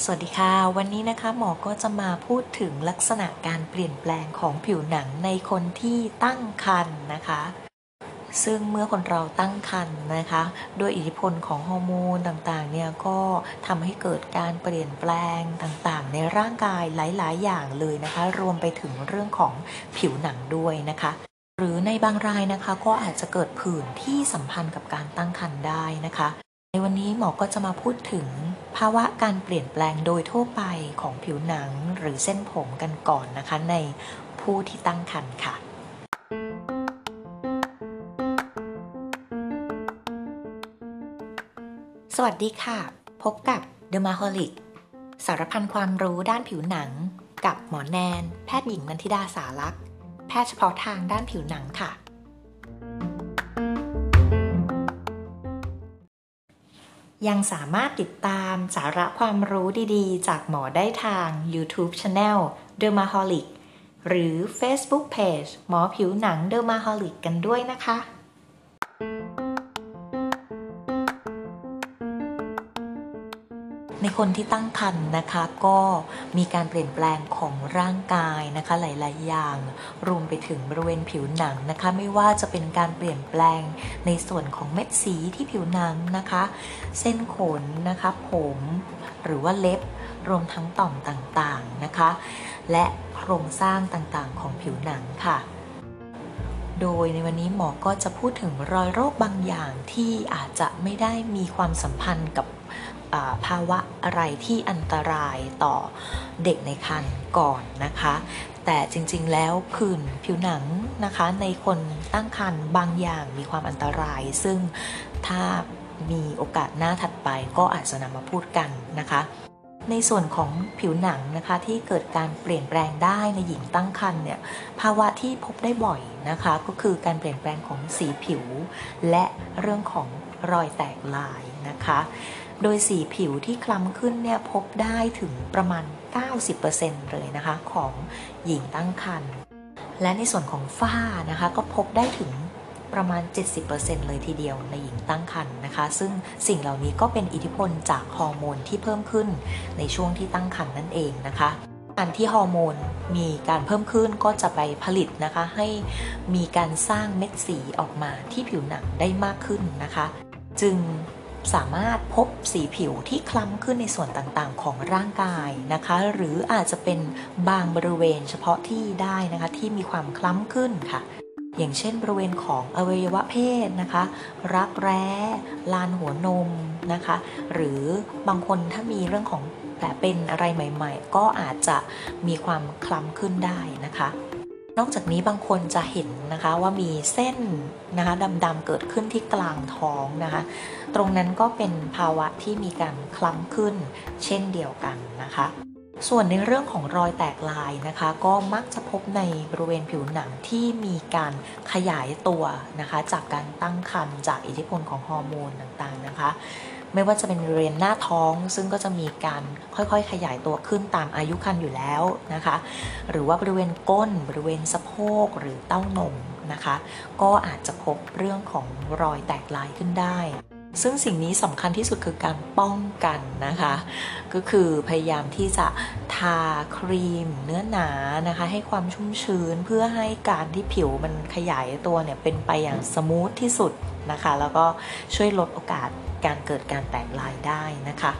สวัสดีค่ะ วันนี้นะคะหมอก็จะมาพูดถึงลักษณะการเปลี่ยนแปลงของผิวหนังในคนที่ตั้งครรภ์นะคะ ซึ่งเมื่อคนเราตั้งครรภ์นะคะด้วยอิทธิพลของฮอร์โมนต่างๆเนี่ยก็ทำให้เกิดการเปลี่ยนแปลงต่างๆ ในร่างกายหลายๆ อย่างเลยนะคะ รวมไปถึงเรื่องของผิวหนังด้วยนะคะหรือในบางรายนะคะก็อาจจะเกิดผื่นที่สัมพันธ์กับการตั้งครรภ์ได้นะคะ ในวันนี้หมอก็จะมาพูดถึง ภาวะการเปลี่ยนแปลงโดยทั่วไปของผิวหนังหรือเส้นผมกันก่อนนะคะ ในผู้ที่ตั้งครรภ์ค่ะสวัสดีค่ะ พบกับ The m a h o l i c สารพันความรู้ด้านผิวหนัง กับหมอแนน แพทย์หญิงนันทิดาสารักษ์แพทย์เฉพาะทางด้านผิวหนังค่ะ ยังสามารถติดตามสาระความรู้ดีๆ จากหมอได้ทาง YouTube Channel Dermaholic หรือ Facebook Page หมอผิวหนัง Dermaholic กันด้วยนะคะ คนที่ตั้งครรภ์นะคะก็มีการเปลี่ยนแปลงของร่างกายนะคะหลาย ๆ อย่าง รวมไปถึงบริเวณผิวหนังนะคะ ไม่ว่าจะเป็นการเปลี่ยนแปลงในส่วนของเม็ดสีที่ผิวหนังนะคะ เส้นขนนะคะผมหรือว่าเล็บรวมทั้งต่อมต่าง ๆ นะคะ และโครงสร้างต่าง ๆ ของผิวหนังค่ะโดยในวันนี้หมอก็จะพูดถึงรอยโรคบางอย่างที่อาจจะไม่ได้มีความสัมพันธ์กับ ภาวะอะไรที่อันตรายต่อเด็กในครรภ์ก่อนนะคะ แต่จริงๆแล้วผื่นผิวหนังนะคะ ในคนตั้งครรภ์บางอย่างมีความอันตราย ซึ่งถ้ามีโอกาสหน้าถัดไปก็อาจจะนำมาพูดกันนะคะในส่วนของผิวหนังนะคะที่เกิดการเปลี่ยนแปลงได้ในหญิงตั้งครรภ์เนี่ยภาวะที่พบได้บ่อยนะคะก็คือการเปลี่ยนแปลงของสีผิว และเรื่องของรอยแตกลายนะคะ โดยสีผิวที่คล้ำขึ้นเนี่ยพบได้ถึงประมาณ 90%เลยนะคะของหญิงตั้งครรภ์และในส่วนของฝ้านะคะก็พบได้ถึงประมาณ 70%เลยทีเดียวในหญิงตั้งครรภ์นะคะ ซึ่งสิ่งเหล่านี้ก็เป็นอิทธิพลจากฮอร์โมนที่เพิ่มขึ้นในช่วงที่ตั้งครรภ์นั่นเองนะคะการที่ฮอร์โมนมีการเพิ่มขึ้นก็จะไปผลิตนะคะให้มีการสร้างเม็ดสีออกมาที่ผิวหนังได้มากขึ้นนะคะ จึง สามารถพบสีผิวที่คล้ำขึ้นในส่วนต่างๆ ของร่างกายนะคะ หรืออาจจะเป็นบางบริเวณเฉพาะที่ได้นะคะที่มีความคล้ำขึ้นค่ะ อย่างเช่น บริเวณของอวัยวะเพศนะคะ รักแร้ลานหัวนมนะคะ หรือบางคนถ้ามีเรื่องของแผลเป็นอะไรใหม่ ๆ ก็อาจจะมีความคล้ำขึ้นได้นะคะ นอกจากนี้บางคนจะเห็นนะคะว่ามีเส้นนะคะดำๆเกิดขึ้นที่กลางท้องนะคะตรงนั้นก็เป็นภาวะที่มีการคล้ำขึ้นเช่นเดียวกันนะคะ ส่วนในเรื่องของรอยแตกลายนะคะ ก็มักจะพบในบริเวณผิวหนังที่มีการขยายตัวนะคะ จากการตั้งครรภ์จากอิทธิพลของฮอร์โมนต่างๆนะคะ ไม่ว่าจะเป็นบริเวณหน้าท้อง ซึ่งก็จะมีการค่อยๆ ขยายตัวขึ้นตามอายุครรภ์อยู่แล้วนะคะ หรือว่าบริเวณก้น บริเวณสะโพกหรือเต้านมนะคะ ก็อาจจะพบเรื่องของรอยแตกลายขึ้นได้ ซึ่งสิ่งนี้สำคัญที่สุดคือการป้องกันนะคะ ก็คือพยายามที่จะทาครีมเนื้อหนานะคะ ให้ความชุ่มชื้นเพื่อให้การที่ผิวมันขยายตัวเนี่ยเป็นไปอย่างสมูทที่สุดนะคะ แล้วก็ช่วยลดโอกาสการเกิดการแตกลายได้นะคะ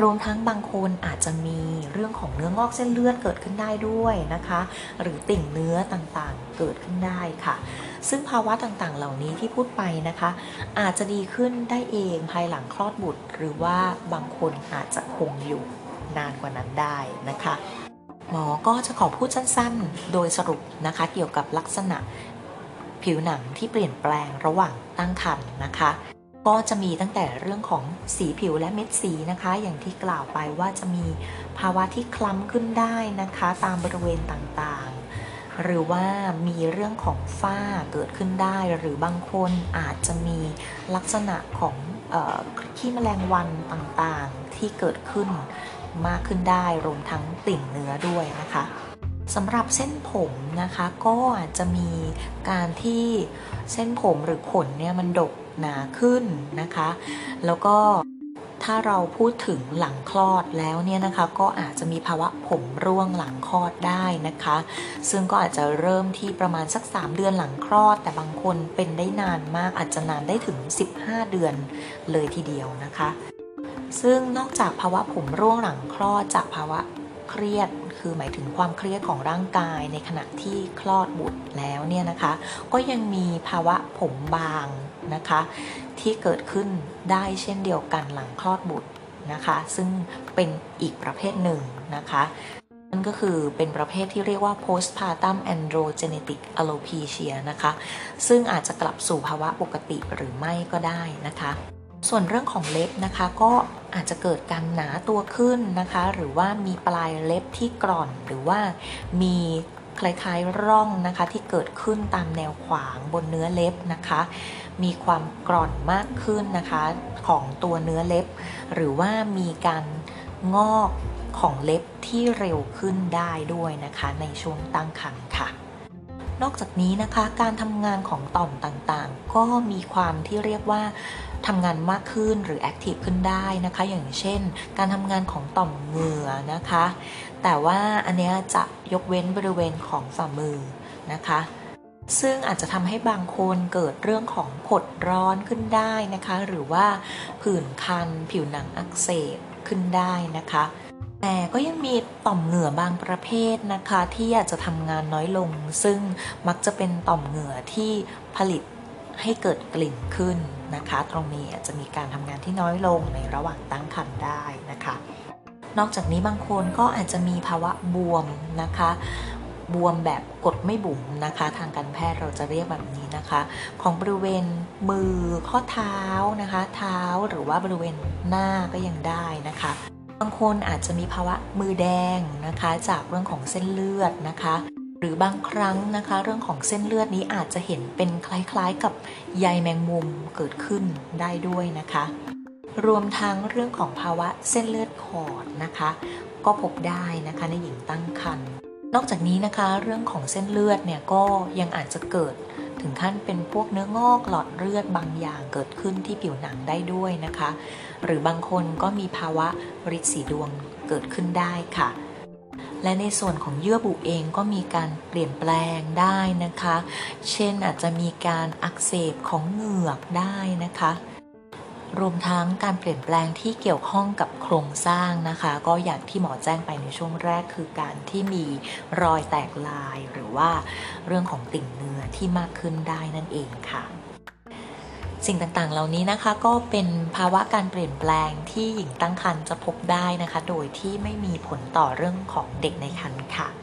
รวมทั้งบางคนอาจจะมีเรื่องของเนื้องอกเส้นเลือดเกิดขึ้นได้ด้วยนะคะ หรือติ่งเนื้อต่างๆเกิดขึ้นได้ค่ะ ซึ่งภาวะต่างๆ เหล่านี้ที่พูดไปนะคะ อาจจะดีขึ้นได้เองภายหลังคลอดบุตร หรือว่าบางคนอาจจะคงอยู่นานกว่านั้นได้นะคะ หมอก็จะขอพูดสั้นๆ โดยสรุปนะคะเกี่ยวกับลักษณะผิวหนังที่เปลี่ยนแปลงระหว่างตั้งครรภ์นะคะ ก็จะมีตั้งแต่เรื่องของสีผิวและเม็ดสีนะคะ อย่างที่กล่าวไปว่าจะมีภาวะที่คล้ำขึ้นได้นะคะ ตามบริเวณต่างๆ หรือว่ามีเรื่องของฝ้าเกิดขึ้นได้ หรือบางคนอาจจะมีลักษณะของขี้แมลงวันต่างๆที่เกิดขึ้นมากขึ้นได้รวมทั้งติ่งเนื้อด้วยนะคะสำหรับเส้นผมนะคะก็อาจจะมีการที่ เส้นผมหรือขนเนี่ยมันดกหนาขึ้นนะคะ แล้วก็ถ้าเราพูดถึงหลังคลอดแล้วเนี่ยนะคะก็อาจจะมีภาวะผมร่วงหลังคลอดได้นะคะ ซึ่งก็อาจจะเริ่มที่ประมาณสัก 3 เดือนหลังคลอด แต่บางคนเป็นได้นานมากอาจจะนานได้ถึง 15 เดือนเลยทีเดียวนะคะ ซึ่งนอกจากภาวะผมร่วงหลังคลอดจากภาวะเครียด คือหมายถึงความเครียดของร่างกายในขณะที่คลอดบุตรแล้วเนี่ยนะคะ ก็ยังมีภาวะผมบางนะคะ ที่เกิดขึ้นได้เช่นเดียวกันหลังคลอดบุตรนะคะ ซึ่งเป็นอีกประเภทหนึ่งนะคะนั่นก็คือเป็นประเภทที่เรียกว่า postpartum androgenetic alopecia นะคะ ซึ่งอาจจะกลับสู่ภาวะปกติหรือไม่ก็ได้นะคะ ส่วนเรื่องของเล็บนะคะก็อาจจะเกิดการหนาตัวขึ้นนะคะ หรือว่ามีปลายเล็บที่กร่อน หรือว่ามีคล้ายๆร่องนะคะที่เกิดขึ้นตามแนวขวางบนเนื้อเล็บนะคะ มีความกร่อนมากขึ้นนะคะของตัวเนื้อเล็บ หรือว่ามีการงอกของเล็บที่เร็วขึ้นได้ด้วยนะคะ ในช่วงตั้งครรภ์ค่ะ นอกจากนี้นะคะการทำงานของต่อมต่างๆ ก็มีความที่เรียกว่าทำงานมากขึ้นหรือแอคทีฟขึ้นได้นะคะ อย่างเช่น การทำงานของต่อมเหงื่อนะคะ แต่ว่าอันนี้จะยกเว้นบริเวณของฝ่ามือนะคะซึ่งอาจจะทำให้บางคนเกิดเรื่องของผดร้อนขึ้นได้นะคะ หรือว่าผื่นคันผิวหนังอักเสบขึ้นได้นะคะ แต่ก็ยังมีต่อมเหงื่อบางประเภทนะคะ ที่อาจจะทำงานน้อยลง ซึ่งมักจะเป็นต่อมเหงื่อที่ผลิตให้เกิดกลิ่นขึ้นนะคะ ตรงนี้อาจจะมีการทำงานที่น้อยลงในระหว่างตั้งครรภ์ได้นะคะ นอกจากนี้บางคนก็อาจจะมีภาวะบวมนะคะ บวมแบบกดไม่บุ๋มนะคะ ทางการแพทย์เราจะเรียกแบบนี้นะคะ ของบริเวณมือข้อเท้านะคะ เท้าหรือว่าบริเวณหน้าก็ยังได้นะคะ บางคนอาจจะมีภาวะมือแดงนะคะ จากเรื่องของเส้นเลือดนะคะ หรือบางครั้งนะคะ เรื่องของเส้นเลือดนี้อาจจะเห็นเป็นคล้าย ๆ กับใยแมงมุมเกิดขึ้นได้ด้วยนะคะ รวมทั้งเรื่องของภาวะเส้นเลือดขอดนะคะ ก็พบได้นะคะในหญิงตั้งครรภ์นอกจากนี้นะคะ เรื่องของเส้นเลือดเนี่ยก็ยังอาจจะเกิด ถึงขั้นเป็นพวกเนื้องอกหลอดเลือดบางอย่างเกิดขึ้นที่ผิวหนังได้ด้วยนะคะ หรือบางคนก็มีภาวะริดสีดวงเกิดขึ้นได้ค่ะ และในส่วนของเยื่อบุเองก็มีการเปลี่ยนแปลงได้นะคะ เช่นอาจจะมีการอักเสบของเหงือกได้นะคะ รวมทั้งการเปลี่ยนแปลงที่เกี่ยวข้องกับโครงสร้างนะคะ ก็อย่างที่หมอแจ้งไปในช่วงแรกคือการที่มีรอยแตกลายหรือว่าเรื่องของติ่งเนื้อที่มากขึ้นได้นั่นเองค่ะ สิ่งต่างๆ เหล่านี้นะคะก็เป็นภาวะการเปลี่ยนแปลงที่หญิงตั้งครรภ์จะพบได้นะคะ โดยที่ไม่มีผลต่อเรื่องของเด็กในครรภ์ค่ะ